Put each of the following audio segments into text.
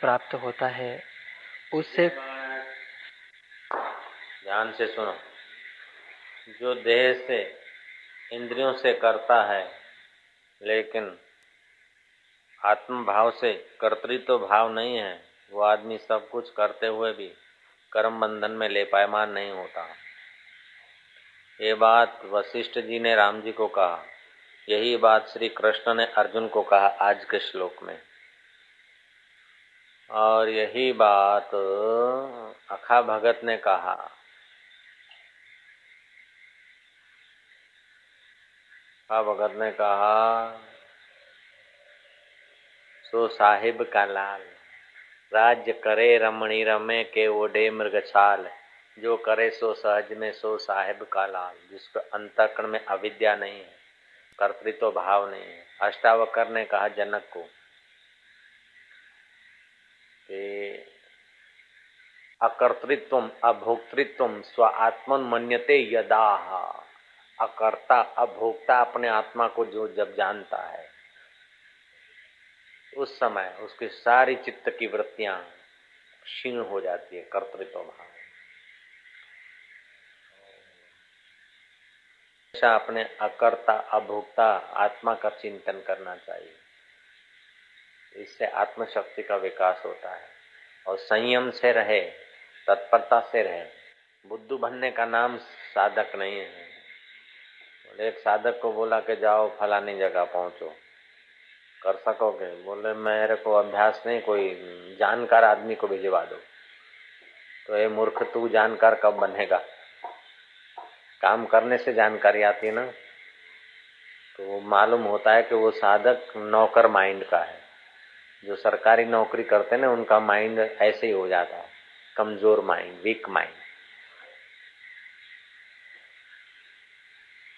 प्राप्त होता है, उससे ध्यान से सुनो। जो देह से, इंद्रियों से करता है, लेकिन आत्म भाव से कर्तृत्व भाव नहीं है, वो आदमी सब कुछ करते हुए भी कर्म बंधन में ले पायमान नहीं होता। ये बात वशिष्ठ जी ने राम जी को कहा। यही बात श्री कृष्ण ने अर्जुन को कहा आज के श्लोक में। और यही बात अखा भगत ने कहा। अखा भगत ने कहा, सो साहिब का लाल राज्य करे रमणी रमे के ओडे मृगछाल जो करे सो सहज में सो साहिब का लाल, जिसको अंतकरण में अविद्या नहीं है, कर्तृत्व तो भाव नहीं है। अष्टावकर ने कहा, जनक कि अकर्तृत्व अभोक्तृत्व स्व आत्मन मन्यते यदा अकर्ता, अभोक्ता अपने आत्मा को जो जब जानता है। उस समय उसकी सारी चित्त की वृत्तियाँ क्षीण हो जाती है, कर्तृत्व भाव हमेशा अपने अकर्ता, अभोक्ता आत्मा का चिंतन करना चाहिए। इससे आत्मशक्ति का विकास होता है। और संयम से रहे, तत्परता से रहे। बुद्धू बनने का नाम साधक नहीं है। एक साधक को बोला कि जाओ फलानी जगह पहुंचो। कर सकोगे? बोले, मेरे को अभ्यास नहीं, कोई जानकार आदमी को भिजवा दो। तो ये मूर्ख, तू जानकार कब बनेगा? काम करने से जानकारी आती है ना? तो मालूम होता है कि वो साधक नौकर माइंड का है। जो सरकारी नौकरी करते हैं ना, उनका माइंड ऐसे ही हो जाता है। कमज़ोर माइंड वीक माइंड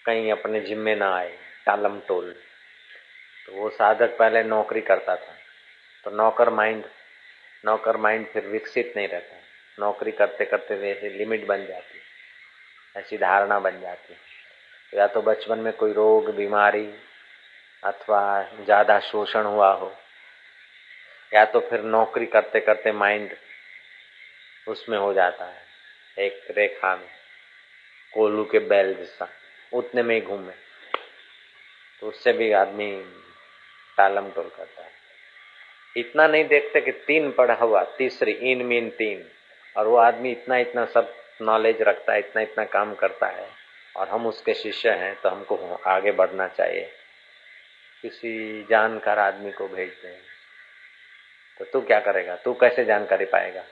कहीं अपने जिम्मे ना आए, टालम टोल। तो वो साधक पहले नौकरी करता था। तो नौकर माइंड नौकर माइंड फिर विकसित नहीं रहता। नौकरी करते करते वैसे लिमिट बन जाती। ऐसी धारणा बन जाती। या तो बचपन में कोई रोग, बीमारी अथवा ज़्यादा शोषण हुआ हो या तो फिर नौकरी करते करते माइंड उसमें हो जाता है, एक रेखा में, कोलू के बैल जैसा, उतने में ही घूमे। तो उससे भी आदमी टालम टोल करता है। इतना नहीं देखते कि तीन पढ़ा हुआ, तीसरी इन मीन तीन, और वो आदमी इतना इतना सब नॉलेज रखता है, इतना इतना काम करता है, और हम उसके शिष्य हैं तो हमको आगे बढ़ना चाहिए। किसी जानकार आदमी को भेज दें। तो तू क्या करेगा? तू कैसे जानकारी पाएगा?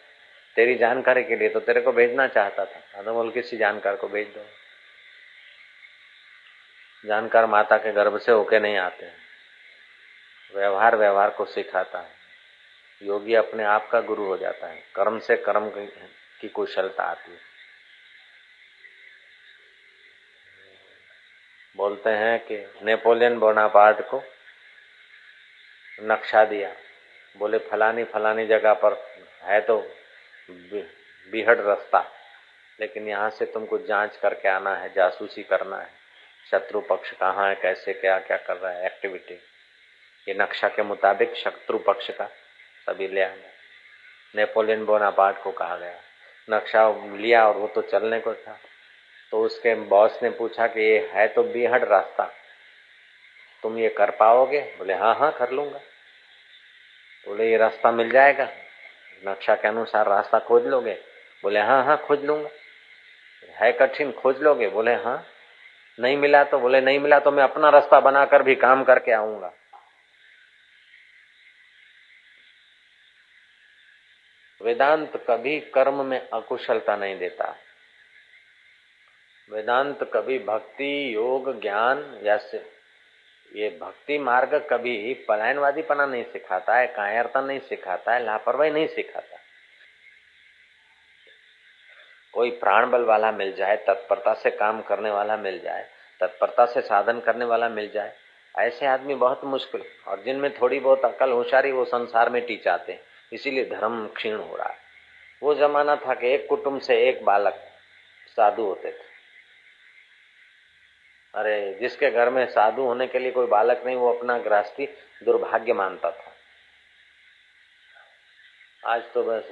तेरी जानकारी के लिए तो तेरे को भेजना चाहता था। तो बोल किसी जानकार को भेज दो। जानकार माता के गर्भ से होके नहीं आते व्यवहार व्यवहार को सिखाता है। योगी अपने आप का गुरु हो जाता है। कर्म से कर्म की कुशलता आती है। बोलते हैं कि नेपोलियन बोनापार्ट को नक्शा दिया। बोले, फलानी फलानी जगह पर है तो बिहड़ रास्ता। लेकिन यहाँ से तुमको जाँच करके आना है, जासूसी करना है। शत्रु पक्ष कहाँ है, कैसे, क्या क्या कर रहा है एक्टिविटी ये नक्शा के मुताबिक शत्रु पक्ष का सभी ले आना नेपोलियन बोनापार्ट को कहा गया। नक्शा लिया और वो तो चलने को था। तो उसके बॉस ने पूछा कि ये है तो बेहद रास्ता। तुम ये कर पाओगे? बोले हाँ हाँ कर लूँगा। बोले, ये रास्ता मिल जाएगा। नक्शा के अनुसार रास्ता खोज लोगे। बोले हाँ हाँ खोज लूँगा। है कठिन, खोज लोगे? बोले हाँ। नहीं मिला तो? बोले, नहीं मिला तो मैं अपना रास्ता बनाकर भी काम करके आऊँगा। वेदांत कभी कर्म में अकुशलता नहीं देता। वेदांत कभी भक्ति, योग, ज्ञान या ये भक्ति मार्ग कभी पलायनवादी पना नहीं सिखाता है, कायरता नहीं सिखाता है, लापरवाही नहीं सिखाता। कोई प्राण बल वाला मिल जाए, तत्परता से काम करने वाला मिल जाए, तत्परता से साधन करने वाला मिल जाए, ऐसे आदमी बहुत मुश्किल और जिनमें थोड़ी बहुत अकल होशारी वो संसार में टीचाते हैं, इसीलिए धर्म क्षीण हो रहा है। वो जमाना था कि एक कुटुंब से एक बालक साधु होते थे। अरे जिसके घर में साधु होने के लिए कोई बालक नहीं वो अपना गृहस्थी दुर्भाग्य मानता था આજ તો બસ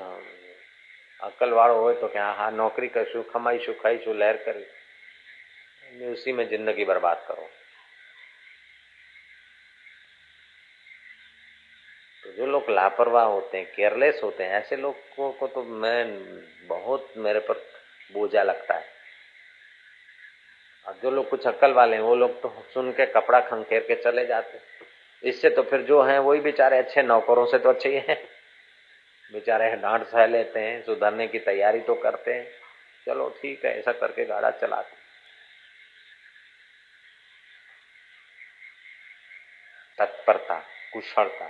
अकल वालों हो तो क्या हाँ नौकरी करशु कमाईशु खाईशु लहर करी उसी में जिंदगी बर्बाद करो तो जो लोग लापरवाह होते हैं केयरलेस होते हैं ऐसे लोगों को तो मैं बहुत मेरे पर बोझा लगता है और जो लोग कुछ अक्ल वाले हैं वो लोग तो सुन के कपड़ा खंखेर के चले जाते इससे तो फिर जो है वही बेचारे अच्छे नौकरों से तो अच्छे ही हैं बेचारे डांट सह लेते हैं सुधरने की तैयारी तो करते हैं चलो ठीक है ऐसा करके गाड़ा चलाते તત્પરતા કુશળતા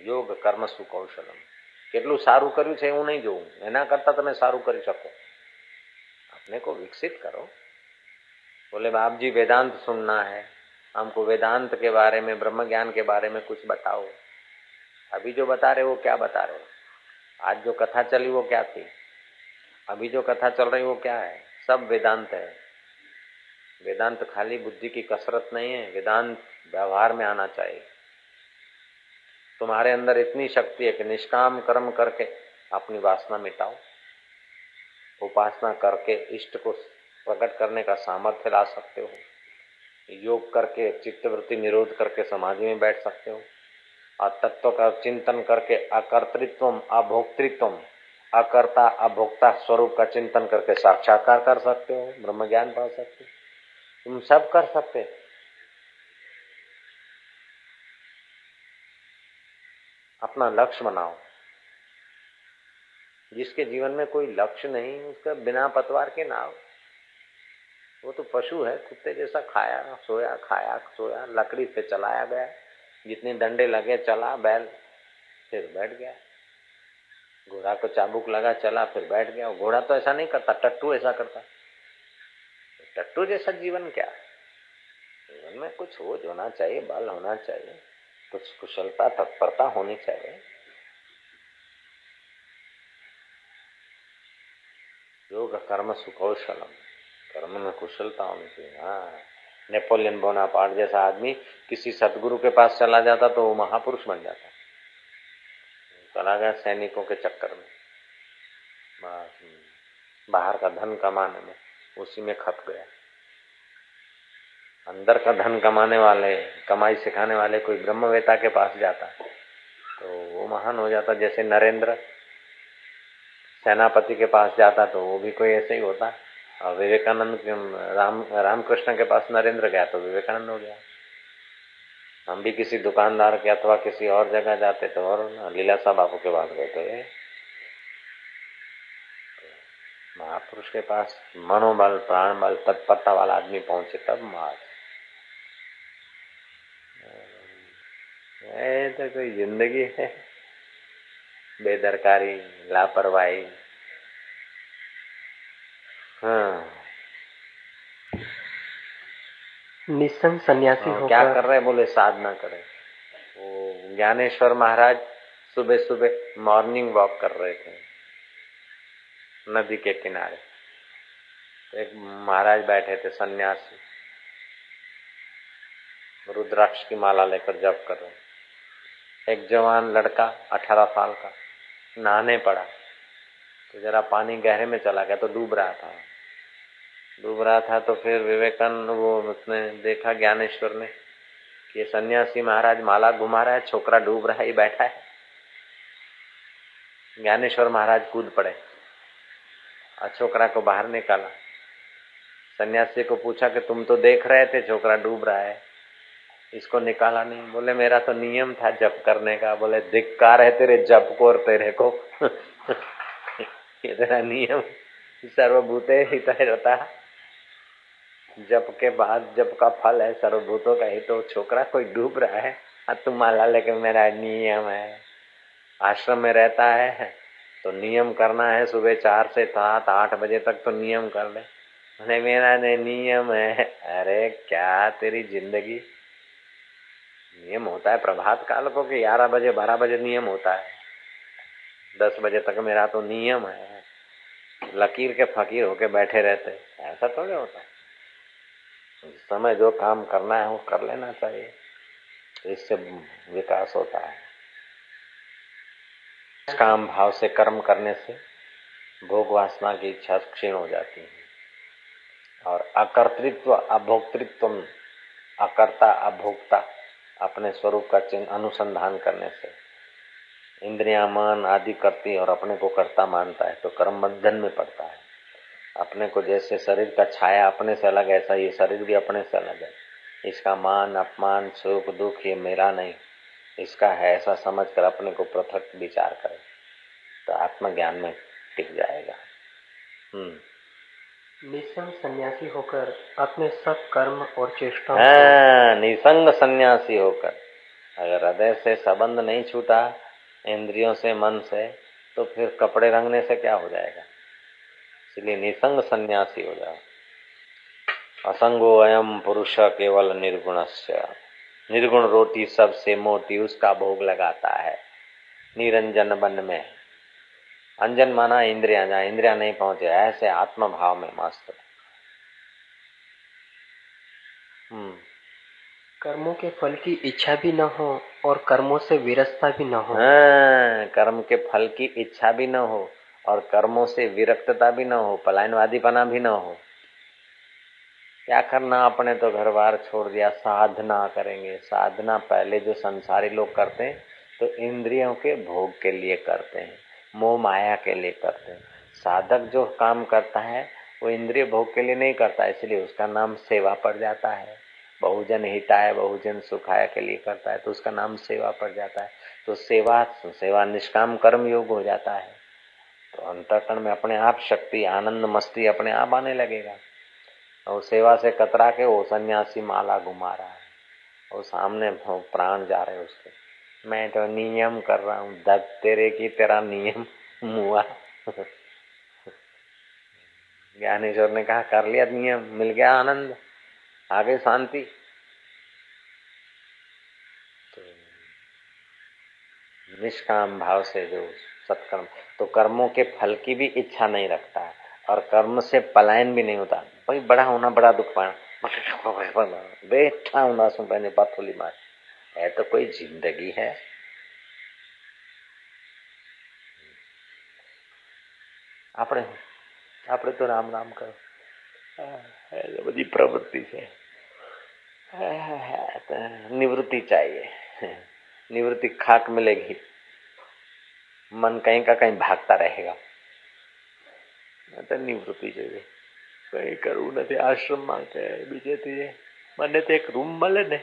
યોગ કર્મ સુકૌશલમ કેટલું સારું કર્યું છે હું નહીં જોઉં એના કરતા તમે સારું કરી શકો अपने को विकसित करो बोले, बाप जी, वेदांत सुनना है। हमको वेदांत के बारे में ब्रह्म ज्ञान के बारे में कुछ बताओ। अभी जो बता रहे वो क्या बता रहे आज जो कथा चली, वो क्या थी? अभी जो कथा चल रही, वो क्या है? सब वेदांत है। वेदांत खाली बुद्धि की कसरत नहीं है, वेदांत व्यवहार में आना चाहिए। तुम्हारे अंदर इतनी शक्ति है कि निष्काम कर्म करके अपनी वासना मिटाओ। उपासना करके इष्ट को प्रकट करने का सामर्थ्य ला सकते हो। योग करके, चित्तवृत्ति निरोध करके समाधि में बैठ सकते हो। और तत्व का चिंतन करके अकर्तृत्व अभोक्तृत्व अकर्ता, अभोक्ता स्वरूप का चिंतन करके साक्षात्कार कर सकते हो ब्रह्म ज्ञान पा सकते हो। तुम सब कर सकते अपना लक्ष्य बनाओ। जिसके जीवन में कोई लक्ष्य नहीं, उसका बिना पतवार के नाव वो तो पशु है, कुत्ते जैसा खाया, सोया खाया, सोया, लकड़ी से चलाया गया जितने डंडे लगे चला बैल, फिर बैठ गया। घोड़ा को चाबुक लगा चला, फिर बैठ गया। घोड़ा तो ऐसा नहीं करता, टट्टू ऐसा करता। टट्टू जैसा जीवन क्या? जीवन में कुछ हो होना चाहिए, बल होना चाहिए, कुछ कुशलता, तत्परता होनी चाहिए। योग कर्म सुकौशलम। कर्म में कुशलता होनी चाहिए हाँ। नेपोलियन बोनापार्ट जैसा आदमी किसी सदगुरु के पास चला जाता तो वो महापुरुष बन जाता। चला गया सैनिकों के चक्कर में। बाहर का धन कमाने में, उसी में खप गया। अंदर का धन कमाने वाले, कमाई सिखाने वाले कोई ब्रह्मवेता के पास जाता तो वो महान हो जाता। जैसे नरेंद्र सेनापति के पास जाता तो वो भी कोई ऐसे ही होता। और विवेकानंद राम, रामकृष्ण के पास नरेंद्र गया तो विवेकानंद हो गया। हम भी किसी दुकानदार के अथवा किसी और जगह जाते तो और लीलासा बाबू के पास गए तो महापुरुष के पास मनोबल प्राण बल तत्परता वाला आदमी पहुँचे तब मार। तो कोई ज़िंदगी है। बेदरकारी, लापरवाही। हाँ। निसंग सन्यासी हाँ, क्या कर रहे हैं? बोले साधना करे। वो ज्ञानेश्वर महाराज सुबह सुबह मॉर्निंग वॉक कर रहे थे नदी के किनारे। एक महाराज बैठे थे सन्यासी। रुद्राक्ष की माला लेकर जप कर रहे एक जवान लड़का अठारह साल का नहाने पड़ा। तो जरा पानी गहरे में चला गया तो डूब रहा था। डूब रहा था तो फिर विवेकानंद वो उसने देखा ज्ञानेश्वर ने कि सन्यासी महाराज माला घुमा रहा है, छोकरा डूब रहा है बैठा है। ज्ञानेश्वर महाराज कूद पड़े और छोकरा को बाहर निकाला। सन्यासी को पूछा कि तुम तो देख रहे थे, छोकरा डूब रहा है। इसको निकाला नहीं। बोले, मेरा तो नियम था जप करने का। बोले, धिक्कार है तेरे जप को और तेरे को। ये तेरा नियम। सर्वभूते हित रहता है जब के बाद जब का फल है, सर्वभूतों का ही तो छोकरा कोई डूब रहा है? तुम माला लेके मेरा नियम है। आश्रम में रहता है तो नियम करना है, सुबह चार से सात, आठ बजे तक तो नियम कर ले। अरे, मेरा ने नियम है। अरे, क्या तेरी ज़िंदगी? नियम होता है प्रभात काल को कि ग्यारह बजे, बारह बजे नियम होता है। दस बजे तक मेरा तो नियम है। लकीर के फकीर होके बैठे रहते। ऐसा थोड़े होता। है समय जो काम करना है वो कर लेना चाहिए। इससे विकास होता है। काम भाव से कर्म करने से भोग वासना की इच्छा क्षीण हो जाती है। और अकर्तृत्व, अभोक्तृत्व, अकर्ता, अभोक्ता अपने स्वरूप का चिन्ह अनुसंधान करने से इंद्रिया, मन आदि करती और अपने को कर्ता मानता है तो कर्म बंधन में पड़ता है। अपने को जैसे शरीर का छाया अपने से अलग ऐसा ये शरीर भी अपने से अलग है। इसका मान अपमान सुख दुख ये मेरा नहीं। इसका है ऐसा समझकर अपने को पृथक विचार करे तो आत्मज्ञान में टिक जाएगा। हम्म। निसंग सन्यासी होकर अपने सब कर्म और चेष्टा हाँ, निसंग सन्यासी होकर अगर हृदय से संबंध नहीं छूटा इंद्रियों से मन से तो फिर कपड़े रंगने से क्या हो जाएगा? इसलिए निसंग सन्यासी हो जाओ असंगो अयम पुरुष केवल निर्गुण निर्गुण रोटी सबसे मोटी उसका भोग लगाता है निरंजन बन में अंजन माना इंद्रिया जहाँ इंद्रिया नहीं पहुँचे ऐसे आत्म भाव में मस्त हम्म कर्मों के फल की इच्छा भी न हो और कर्मों से विरसता भी न हो हाँ, कर्म के फल की इच्छा भी न हो और कर्मों से विरक्तता भी न हो, पलायनवादीपना भी न हो। क्या करना अपने तो घर बार छोड़ दिया, साधना करेंगे। साधना पहले जो संसारी लोग करते हैं तो इंद्रियों के भोग के लिए करते हैं, मोह माया के लिए करते हैं। साधक जो काम करता है, वो इंद्रिय भोग के लिए नहीं करता, इसलिए उसका नाम सेवा पड़ जाता है। बहुजन हिताय, बहुजन सुखाय के लिए करता है तो उसका नाम सेवा पड़ जाता है। तो सेवा सेवा निष्काम कर्म योग हो जाता है। तो अंतकरण में अपने आप शक्ति, आनंद, मस्ती अपने आप आने लगेगा। और सेवा से कतरा के वो सन्यासी माला घुमा रहा है। और सामने प्राण जा रहे उसके। मैं तो नियम कर रहा हूँ। दत्त तेरे की तेरा नियम मुआ। ज्ञानेश्वर ने कहा, कर लिया नियम, मिल गया आनंद, आगे शांति। तो निष्काम भाव से जो सत्कर्म तो कर्मों के फल की भी इच्छा नहीं रखता है और कर्म से पलायन भी नहीं होता भाई बड़ा होना बड़ा दुख पाना बैठा हूं सुन पहले पाथोली मार है तो कोई जिंदगी है આપણે આપણે તો રામ રામ કરો બધી પ્રવૃત્તિ છે निवृत्ति चाहिए निवृत्ति खाक मिलेगी मन कहीं का कहीं भागता रहेगा તો નિવૃત્તિ જોઈએ કઈ કરવું નથી આશ્રમમાં કે બીજેથી મને તો એક રૂમ મળે ને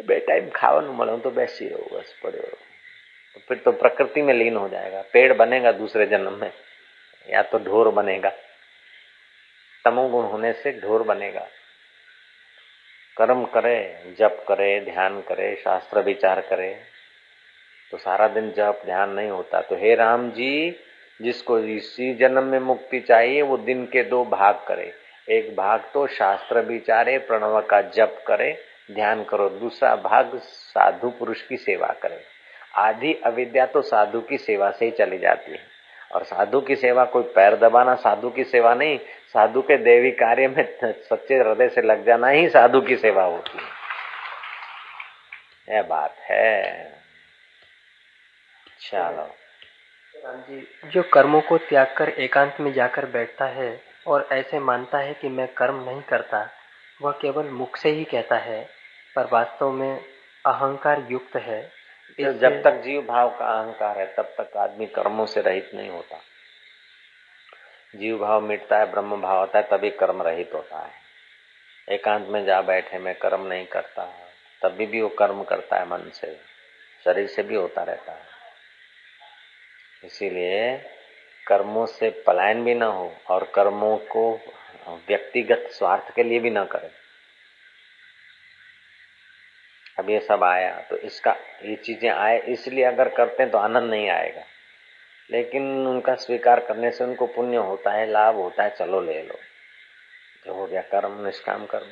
બે टाइम ખાવાનું મળે હું तो બેસી रहूँ बस पड़े रहो तो फिर तो प्रकृति में लीन हो जाएगा पेड़ बनेगा दूसरे जन्म में या तो ढोर बनेगा तमोगुण होने से ढोर बनेगा कर्म करे जप करे ध्यान करे शास्त्र विचार करे तो सारा दिन जब ध्यान नहीं होता। तो हे राम जी, जिसको इसी जन्म में मुक्ति चाहिए, वो दिन के दो भाग करे। एक भाग तो शास्त्र विचारे, प्रणव का जप करे, ध्यान करो। दूसरा भाग साधु पुरुष की सेवा करे। आधी अविद्या तो साधु की सेवा से ही चली जाती है। और साधु की सेवा, कोई पैर दबाना साधु की सेवा नहीं। साधु के देवी कार्य में सच्चे हृदय से लग जाना ही साधु की सेवा होती है। यह बात है। चलो। जी जो कर्मों को त्याग कर एकांत में जाकर बैठता है और ऐसे मानता है कि मैं कर्म नहीं करता वह केवल मुख से ही कहता है पर वास्तव में अहंकार युक्त है। तो जब तक जीव भाव का अहंकार है तब तक आदमी कर्मों से रहित नहीं होता। जीव भाव मिटता है ब्रह्म भाव होता है तभी कर्म रहित होता है। एकांत में जा बैठे मैं कर्म नहीं करता तभी भी वो कर्म करता है मन से शरीर से भी होता रहता है। इसीलिए कर्मों से पलायन भी ना हो और कर्मों को व्यक्तिगत स्वार्थ के लिए भी ना करें। अब ये सब आया तो इसका, ये चीज़ें आए, इसलिए अगर करते हैं तो आनंद नहीं आएगा। लेकिन उनका स्वीकार करने से उनको पुण्य होता है, लाभ होता है, चलो ले लो। जो हो गया कर्म, निष्काम कर्म।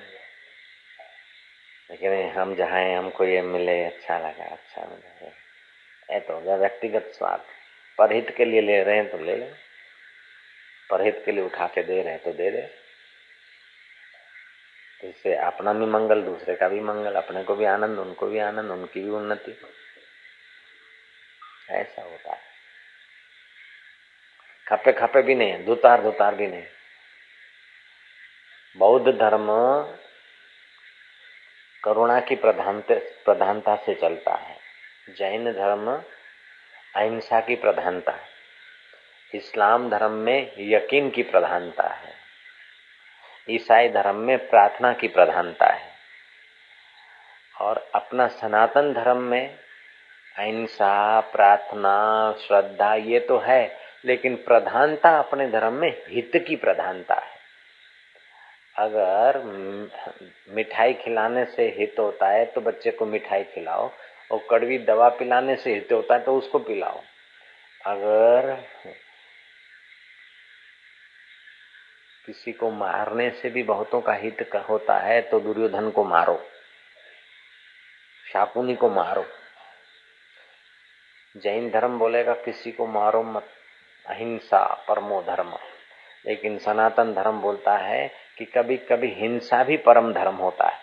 लेकिन हम जहाँ हमको ये मिले अच्छा लगा अच्छा मिले। ये तो हो गया व्यक्तिगत स्वार्थ। परहित के लिए ले रहे हैं तो ले लो। परहित के लिए उठा के दे रहे हैं तो दे दे। इससे अपना भी मंगल, दूसरे का भी मंगल, अपने को भी आनंद, उनको भी आनंद, उनकी भी उन्नति। ऐसा होता है। खपे खपे भी नहीं धुतार धुतार भी नहीं बौद्ध धर्म करुणा की प्रधानता प्रधानता से चलता है। जैन धर्म अहिंसा की प्रधानता है। इस्लाम धर्म में यकीन की प्रधानता है। ईसाई धर्म में प्रार्थना की प्रधानता है। और अपना सनातन धर्म में अहिंसा, प्रार्थना, श्रद्धा, ये तो है, लेकिन प्रधानता अपने धर्म में हित की प्रधानता है। अगर मिठाई खिलाने से हित होता है तो बच्चे को मिठाई खिलाओ। और कड़वी दवा पिलाने से हित होता है तो उसको पिलाओ। अगर किसी को मारने से भी बहुतों का हित होता है तो दुर्योधन को मारो, शाकुनी को मारो। जैन धर्म बोलेगा, किसी को मारो मत, अहिंसा परमो धर्म। लेकिन सनातन धर्म बोलता है कि कभी कभी हिंसा भी परम धर्म होता है।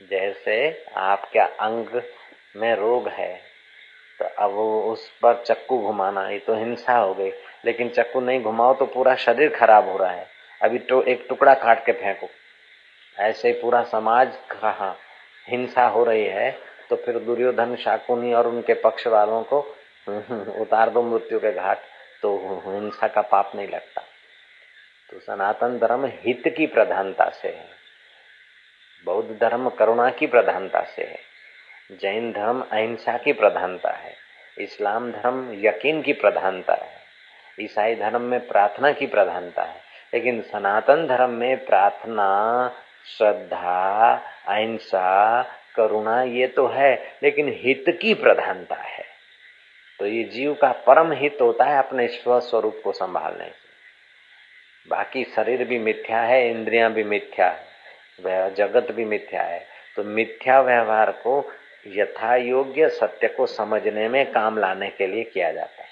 जैसे आपका अंग में रोग है तो अब उस पर चक्कू घुमाना, ये तो हिंसा हो गई। लेकिन चक्कू नहीं घुमाओ तो पूरा शरीर खराब हो रहा है। अभी तो एक टुकड़ा काट के फेंको। ऐसे पूरा समाज कहा हिंसा हो रही है तो फिर दुर्योधन, शाकुनी और उनके पक्ष वालों को उतार दो मृत्यु के घाट तो हिंसा का पाप नहीं लगता। तो सनातन धर्म हित की प्रधानता से है। बौद्ध धर्म करुणा की प्रधानता से है। जैन धर्म अहिंसा की प्रधानता है, इस्लाम धर्म यकीन की प्रधानता है, ईसाई धर्म में प्रार्थना की प्रधानता है, लेकिन सनातन धर्म में प्रार्थना, श्रद्धा, अहिंसा, करुणा ये तो है, लेकिन हित की प्रधानता है। तो ये जीव का परम हित होता है अपने स्वस्वरूप को संभालने से। बाकी शरीर भी मिथ्या है, इंद्रियाँ भी मिथ्या है जगत भी मिथ्या है तो मिथ्या व्यवहार को यथा योग्य सत्य को समझने में काम लाने के लिए किया जाता है।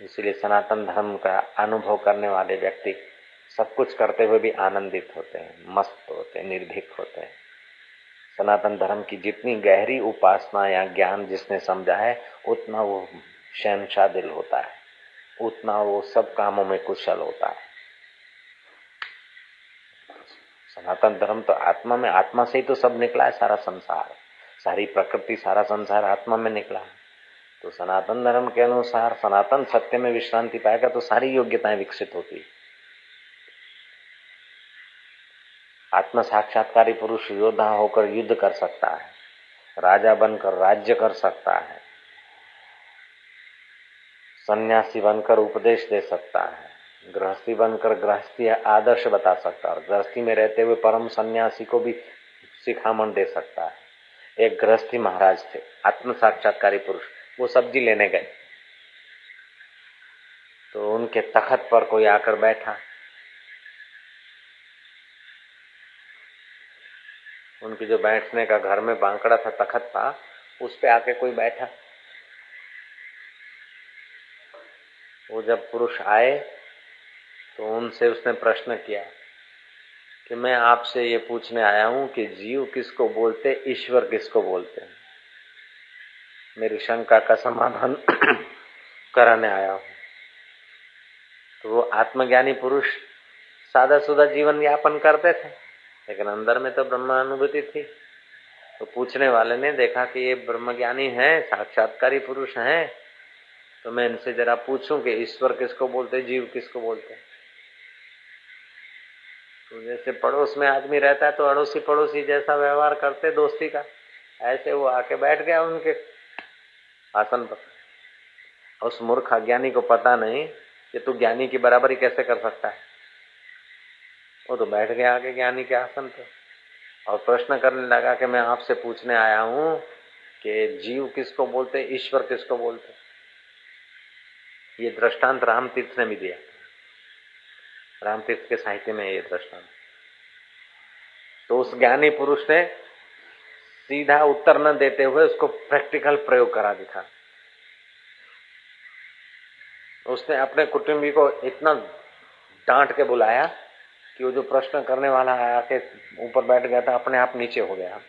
इसलिए सनातन धर्म का अनुभव करने वाले व्यक्ति सब कुछ करते हुए भी आनंदित होते हैं, मस्त होते हैं, निर्भीक होते हैं। सनातन धर्म की जितनी गहरी उपासना या ज्ञान जिसने समझा है, उतना वो शहनशाह दिल होता है, उतना वो सब कामों में कुशल होता है। सनातन धर्म तो आत्मा में, आत्मा से ही तो सब निकला है, सारा संसार। सारी प्रकृति, सारा संसार आत्मा में निकला तो सनातन धर्म के अनुसार, सनातन सत्य में विश्रांति पाएगा तो सारी योग्यताएँ विकसित होती आत्म साक्षात्कारी पुरुष योद्धा होकर युद्ध कर सकता है, राजा बनकर राज्य कर सकता है, सन्यासी बनकर उपदेश दे सकता है, गृहस्थी बनकर गृहस्थी आदर्श बता सकता है, और गृहस्थी में रहते हुए परम सन्यासी को भी सिखामण दे सकता है। एक गृहस्थी महाराज थे आत्म साक्षात्कारी पुरुष। वो सब्ज़ी लेने गए। तो उनके तखत पर कोई आकर बैठा। उनकी जो बैठने का घर में बांकड़ा था, तखत था, उस पे आके कोई बैठा। वो जब पुरुष आए तो उनसे उसने प्रश्न किया कि मैं आपसे ये पूछने आया हूँ कि जीव किसको बोलते ईश्वर किसको बोलते हैं? मेरी शंका का समाधान कराने आया हूँ। तो वो आत्मज्ञानी पुरुष सादा सुदा जीवन यापन करते थे, लेकिन अंदर में तो ब्रह्म अनुभूति थी। तो पूछने वाले ने देखा कि ये ब्रह्मज्ञानी है, साक्षात्कारी पुरुष हैं तो मैं इनसे जरा पूछूँ कि ईश्वर किसको बोलते जीव किसको बोलते तो जैसे पड़ोस में आदमी रहता है तो अड़ोसी पड़ोसी जैसा व्यवहार करते दोस्ती का। ऐसे वो आके बैठ गया उनके आसन पर। उस मूर्ख अज्ञानी को पता नहीं कि तू ज्ञानी की बराबरी कैसे कर सकता है। वो तो बैठ गया आगे ज्ञानी के आसन पर और प्रश्न करने लगा कि मैं आपसे पूछने आया हूँ कि जीव किसको बोलते, ईश्वर किसको बोलते? ये दृष्टांत राम तीर्थ ने भी दिया। राम तीर्थ के साहित्य में ये दृष्टांत। तो उस ज्ञानी पुरुष ने सीधा उत्तर न देते हुए उसको प्रैक्टिकल प्रयोग करा दिखा। उसने अपने कुटुंबी को इतना डांट के बुलाया कि वो जो प्रश्न करने वाला आके ऊपर बैठ गया था, अपने आप नीचे हो गया।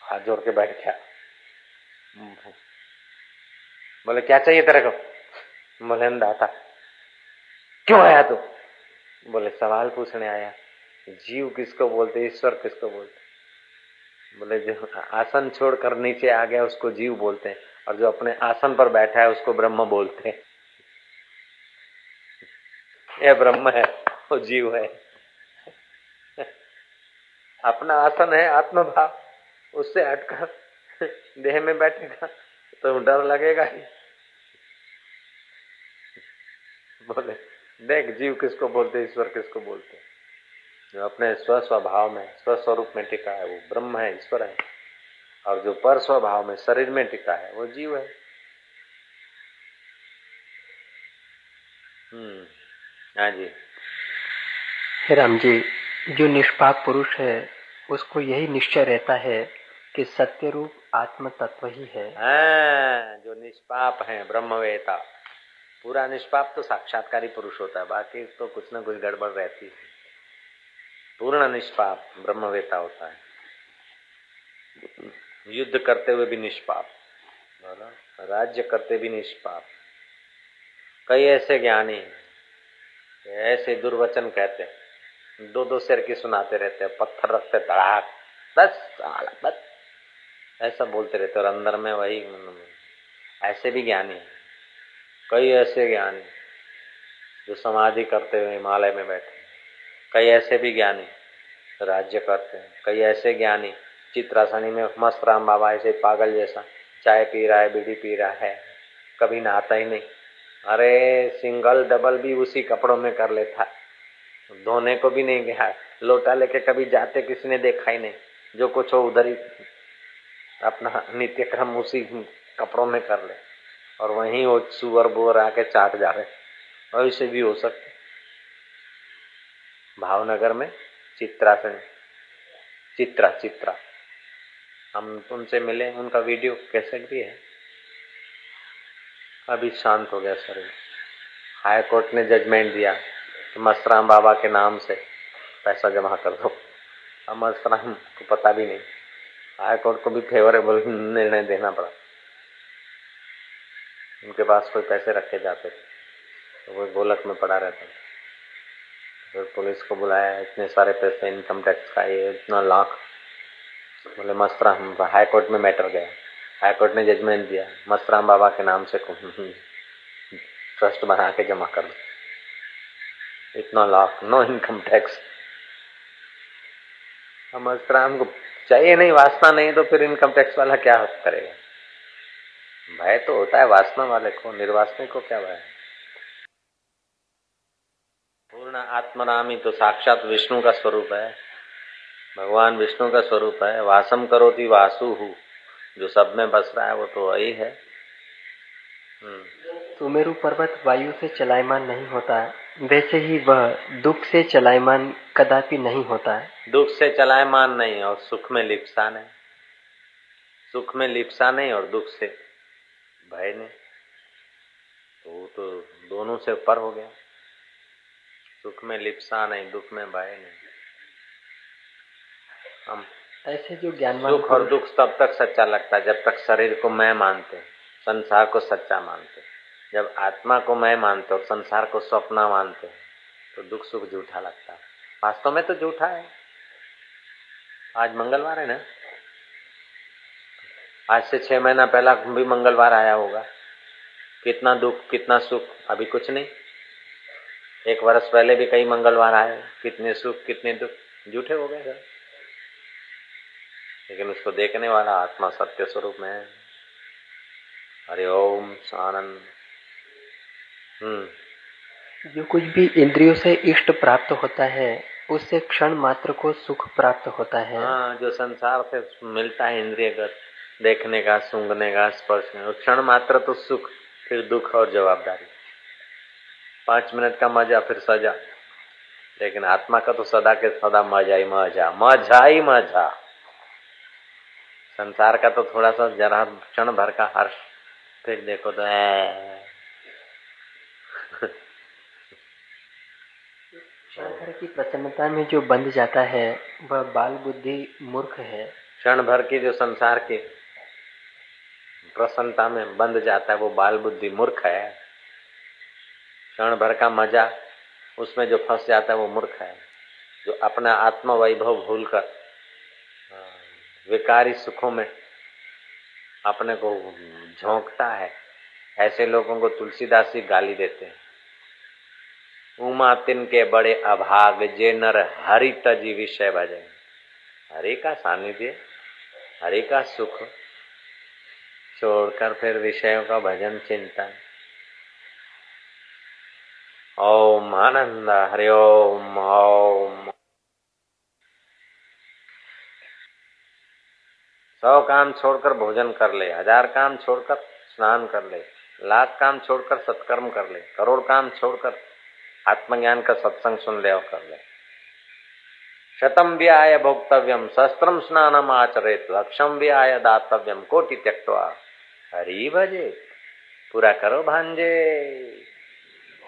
हाथ जोड़ के बैठ गया। बोले, क्या चाहिए तेरे को? बोले दाता क्यों आया तू? बोले, सवाल पूछने आया, जीव किसको बोलते, ईश्वर किसको बोलते? बोले, जो आसन छोड़कर नीचे आ गया, उसको जीव बोलते हैं, और जो अपने आसन पर बैठा है, उसको ब्रह्म बोलते हैं। यह ब्रह्म है, वो जीव है। अपना आसन है, आत्मभाव, उससे हटकर देह में बैठेगा तो डर लगेगा ही। बोले देख जीव किसको बोलते ईश्वर किसको बोलते जो अपने स्व स्वभाव में स्वस्वरूप में टिका है वो ब्रह्म है ईश्वर है। और जो पर स्वभाव में शरीर में टिका है वो जीव है। हम्म हाँ जी। राम जी जो निष्पाप पुरुष है उसको यही निश्चय रहता है कि सत्य रूप आत्म तत्व ही है। हाँ, जो निष्पाप है ब्रह्मवेता। पूरा निष्पाप तो साक्षात्कारी पुरुष होता है, बाकी तो कुछ ना कुछ गड़बड़ रहती है। पूर्ण निष्पाप, ब्रह्मवेता होता है। युद्ध करते हुए भी निष्पाप। राज्य करते भी निष्पाप। कई ऐसे ज्ञानी, ऐसे दुर्वचन कहते हैं। दो दो सिर की सुनाते रहते हैं, पत्थर रखते तड़ाक बस बस। ऐसा बोलते रहते और अंदर में वही, ऐसे भी ज्ञानी कई ऐसे ज्ञानी जो समाधि करते हुए हिमालय में बैठे कई ऐसे भी ज्ञानी राज्य करते हैं। कई ऐसे ज्ञानी चित्रासनी में मस्त राम बाबा ऐसे पागल जैसा, चाय पी रहा है, बीड़ी पी रहा है, कभी नहाता ही नहीं। अरे, सिंगल, डबल भी उसी कपड़ों में कर लेता। धोने को भी नहीं गया। लोटा लेके कभी जाते किसी ने देखा ही नहीं। जो कुछ हो उधर ही अपना नित्य क्रम उसी कपड़ों में कर ले। और वहीं वो सुअर बुअर आके चाट जा रहे और ऐसे भी हो सकते भावनगर में चित्रा से चित्रा चित्रा। हम उनसे मिले, उनका वीडियो कैसेट भी है। अभी शांत हो गया सर हाई कोर्ट ने जजमेंट दिया कि मस्तराम बाबा के नाम से पैसा जमा कर दो। अब मस्तराम को पता भी नहीं। हाई कोर्ट को भी फेवरेबल निर्णय देना पड़ा। उनके पास कोई पैसे रखे जाते थे। तो वो गोलक में पड़ा रहता था। फिर पुलिस को बुलाया, इतने सारे पैसे इनकम टैक्स का, ये इतना लाख। बोले मस्तराम हाई कोर्ट में मैटर गया। हाई कोर्ट ने जजमेंट दिया। मस्तराम बाबा के नाम से ट्रस्ट बना के जमा कर दो इतना लाख नो इनकम टैक्स हम राम को चाहिए नहीं, वास्ता नहीं तो फिर इनकम टैक्स वाला क्या करेगा? भय तो होता है वासना वाले को निर्वासने को क्या भय? पूर्ण आत्मराम ही तो साक्षात विष्णु का स्वरूप है। भगवान विष्णु का स्वरूप है। वासम करो थी वासु हु जो सब में बस रहा है वो तो वही है। सुमेरु पर्वत वायु से चलायमान नहीं होता है। वैसे ही वह दुख से चलायमान कदापि नहीं होता है। दुख से चलायमान नहीं और सुख में लिप्सा नहीं। सुख में लिप्सा नहीं और दुख से। भय ने तो वो तो दोनों से ऊपर हो गया। सुख में लिप्सा नहीं दुख में भय नहीं। हम ऐसे जो ज्ञानवान सुख और दुख तब तक सच्चा लगता है जब तक शरीर को मैं मानते संसार को सच्चा मानते। जब आत्मा को मैं मानते और संसार को स्वप्ना मानते तो दुख सुख झूठा लगता। है वास्तव में तो झूठा है। आज मंगलवार है ना? आज से छह महीना पहला भी मंगलवार आया होगा। कितना दुख कितना सुख अभी कुछ नहीं। एक वर्ष पहले भी कई मंगलवार आए कितने सुख कितने दुख झूठे हो गए सर लेकिन उसको देखने वाला आत्मा सत्य स्वरूप में है। हरिओम आनंद हम्म। जो कुछ भी इंद्रियों से इष्ट प्राप्त होता है उससे क्षण मात्र को सुख प्राप्त होता है। हाँ जो संसार से मिलता है इंद्रियगत देखने का सूंघने का स्पर्श क्षण मात्र तो सुख फिर दुख और जवाबदारी। पाँच मिनट का मज़ा फिर सजा। लेकिन आत्मा का तो सदा के सदा मज़ा ही मज़ा मज़ा ही मज़ा। संसार का तो थोड़ा सा जरा क्षण भर का हर्ष फिर देखो तो है क्षण भर की प्रसन्नता में जो बंध जाता है वह बाल बुद्धि मूर्ख है। क्षण भर की जो संसार की प्रसन्नता में बंध जाता है, वो बाल बुद्धि मूर्ख है। क्षण भर का मज़ा, उसमें जो फंस जाता है, वो मूर्ख है। जो अपना आत्म वैभव भूलकर विकारी सुखों में अपने को झोंकता है, ऐसे लोगों को तुलसीदास जी गाली देते हैं। उमा तिन के बड़े अभाग, जे नर हरि तजी विषय भजे हरि का सानिध्य, हरि का सुख। छोड़कर फिर विषयों का भजन चिंतन। ओम आनंद, हरि ओम सौ काम छोड़कर भोजन कर ले, हज़ार काम छोड़कर स्नान कर ले, लाख काम छोड़कर सत्कर्म कर ले, करोड़ काम छोड़कर आत्मज्ञान का सत्संग सुन ले और कर ले। शतम भी आय भोक्तव्यम शस्त्रम स्नानम आचरित, लक्षम व्याय दातव्यम, कोटि त्यक्वा हरी भजे पूरा करो भांजे।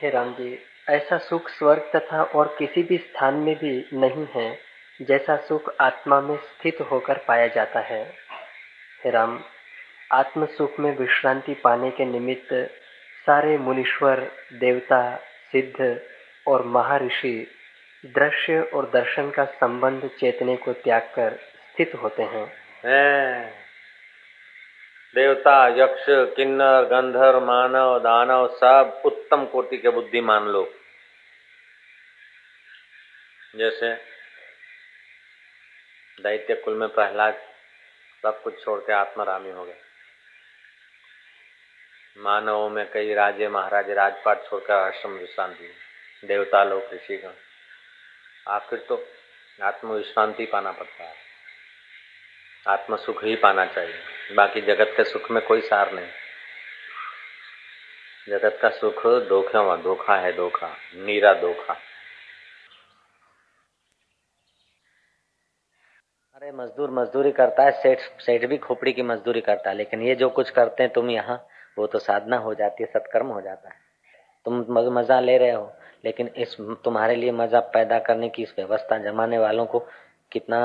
हे राम जी ऐसा सुख स्वर्ग तथा और किसी भी स्थान में भी नहीं है जैसा सुख आत्मा में स्थित होकर पाया जाता है। हे राम आत्म सुख में विश्रांति पाने के निमित्त सारे मुनीश्वर देवता सिद्ध और महर्षि दृश्य और दर्शन का संबंध चेतने को त्याग कर स्थित होते हैं। देवता, यक्ष, किन्नर, गंधर्व, मानव, दानव, सब उत्तम कोटि के बुद्धिमान लोग। जैसे दैत्य कुल में प्रहलाद सब कुछ छोड़ के आत्मरामी हो गए। मानवों में कई राजे, महाराजे, राजपाट छोड़कर आश्रम विश्रांति देवता लोग ऋषिगण। आखिर तो आत्म विश्रांति पाना पड़ता है। आत्म सुख ही पाना चाहिए। बाकी जगत के सुख में कोई सार नहीं। जगत का सुख धोखा धोखा है धोखा, नीरा धोखा। अरे मजदूर मजदूरी करता है, सेठ सेठ भी खोपड़ी की मजदूरी करता है, लेकिन ये जो कुछ करते हैं तुम यहाँ, वो तो साधना हो जाती है, सत्कर्म हो जाता है। तुम मज़ा ले रहे हो, लेकिन इस, तुम्हारे लिए मज़ा पैदा करने की इस व्यवस्था जमाने वालों को कितना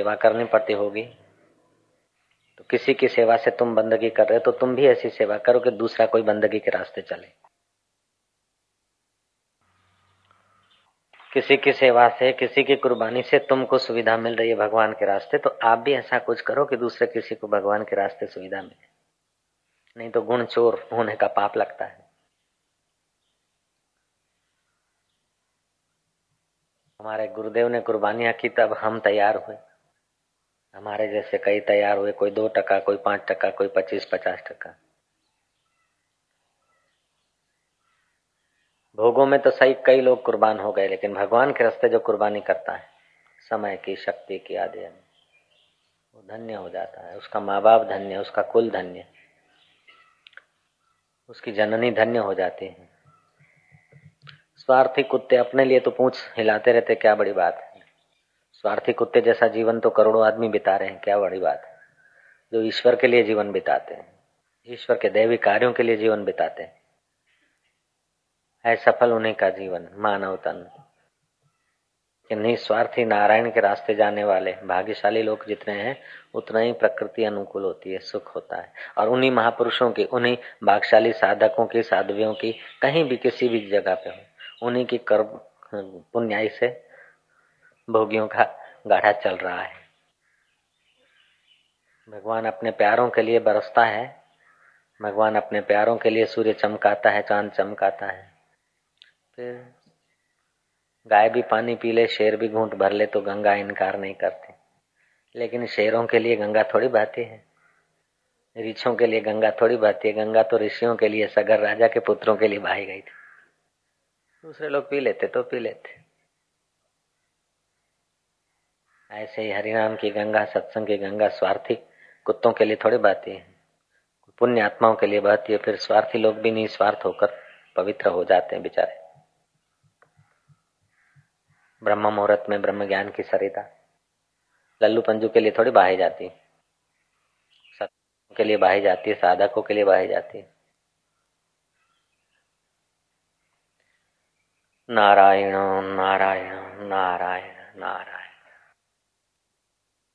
सेवा करनी पड़ती होगी। तो किसी की सेवा से तुम बंदगी कर रहे हो तो तुम भी ऐसी सेवा करो कि दूसरा कोई बंदगी के रास्ते चले। किसी की सेवा से, किसी की कुर्बानी से तुमको सुविधा मिल रही है भगवान के रास्ते तो आप भी ऐसा कुछ करो कि दूसरे किसी को भगवान के रास्ते सुविधा मिले। नहीं तो गुण चोर होने का पाप लगता है। हमारे गुरुदेव ने कुर्बानियाँ की, तब हम तैयार हुए। हमारे जैसे कई तैयार हुए, कोई दो टका, कोई पाँच टका, कोई पच्चीस, पचास टका। भोगों में तो सही कई लोग कुर्बान हो गए, लेकिन भगवान के रास्ते जो कुर्बानी करता है, समय की, शक्ति की, आदि वो धन्य हो जाता है। उसका माँ बाप धन्य, उसका कुल धन्य, उसकी जननी धन्य हो जाती है। स्वार्थी कुत्ते अपने लिए तो पूछ हिलाते रहते, क्या बड़ी बात है। स्वार्थी कुत्ते जैसा जीवन तो करोड़ों आदमी बिता रहे हैं, क्या बड़ी बात है। जो ईश्वर के लिए जीवन बिताते हैं, ईश्वर के दैवी कार्यों के लिए जीवन बिताते हैं, है सफल होने का जीवन, मानव तन। कि निस्वार्थी नारायण के रास्ते जाने वाले, भाग्यशाली लोग जितने हैं, उतना ही प्रकृति अनुकूल होती है, सुख होता है। और उन्हीं महापुरुषों की, उन्हीं भाग्यशाली साधकों की, साधवियों की, कहीं भी किसी भी जगह पे हो, उन्हीं की कर्म, पुण्याई से भोगियों का गाढ़ा चल रहा है। भगवान अपने प्यारों के लिए बरसता है। भगवान अपने प्यारों के लिए सूर्य चमकाता है, चाँद चमकाता है। फिर गाय भी पानी पी ले, शेर भी घूंट भर ले तो गंगा इनकार नहीं करती। लेकिन शेरों के लिए गंगा थोड़ी बहती है। ऋषियों के लिए गंगा थोड़ी बहती है। गंगा तो ऋषियों के लिए, सगर राजा के पुत्रों के लिए बहाई गई थी। दूसरे लोग पी लेते तो पी लेते। ऐसे ही हरिनाम की गंगा, सत्संग की गंगा, स्वार्थी कुत्तों के लिए थोड़ी बहती है। पुण्य आत्माओं के लिए बहती है, फिर स्वार्थी लोग भी नहीं, स्वार्थ होकर पवित्र हो जाते हैं बेचारे। ब्रह्म मुहूर्त में ब्रह्म ज्ञान की सरिता। लल्लू पंजू के लिए थोड़ी बहाई जाती है। के लिए बहाई जाती है, साधकों के लिए बहाई जाती है। नारायण नारायण नारायण नारायण।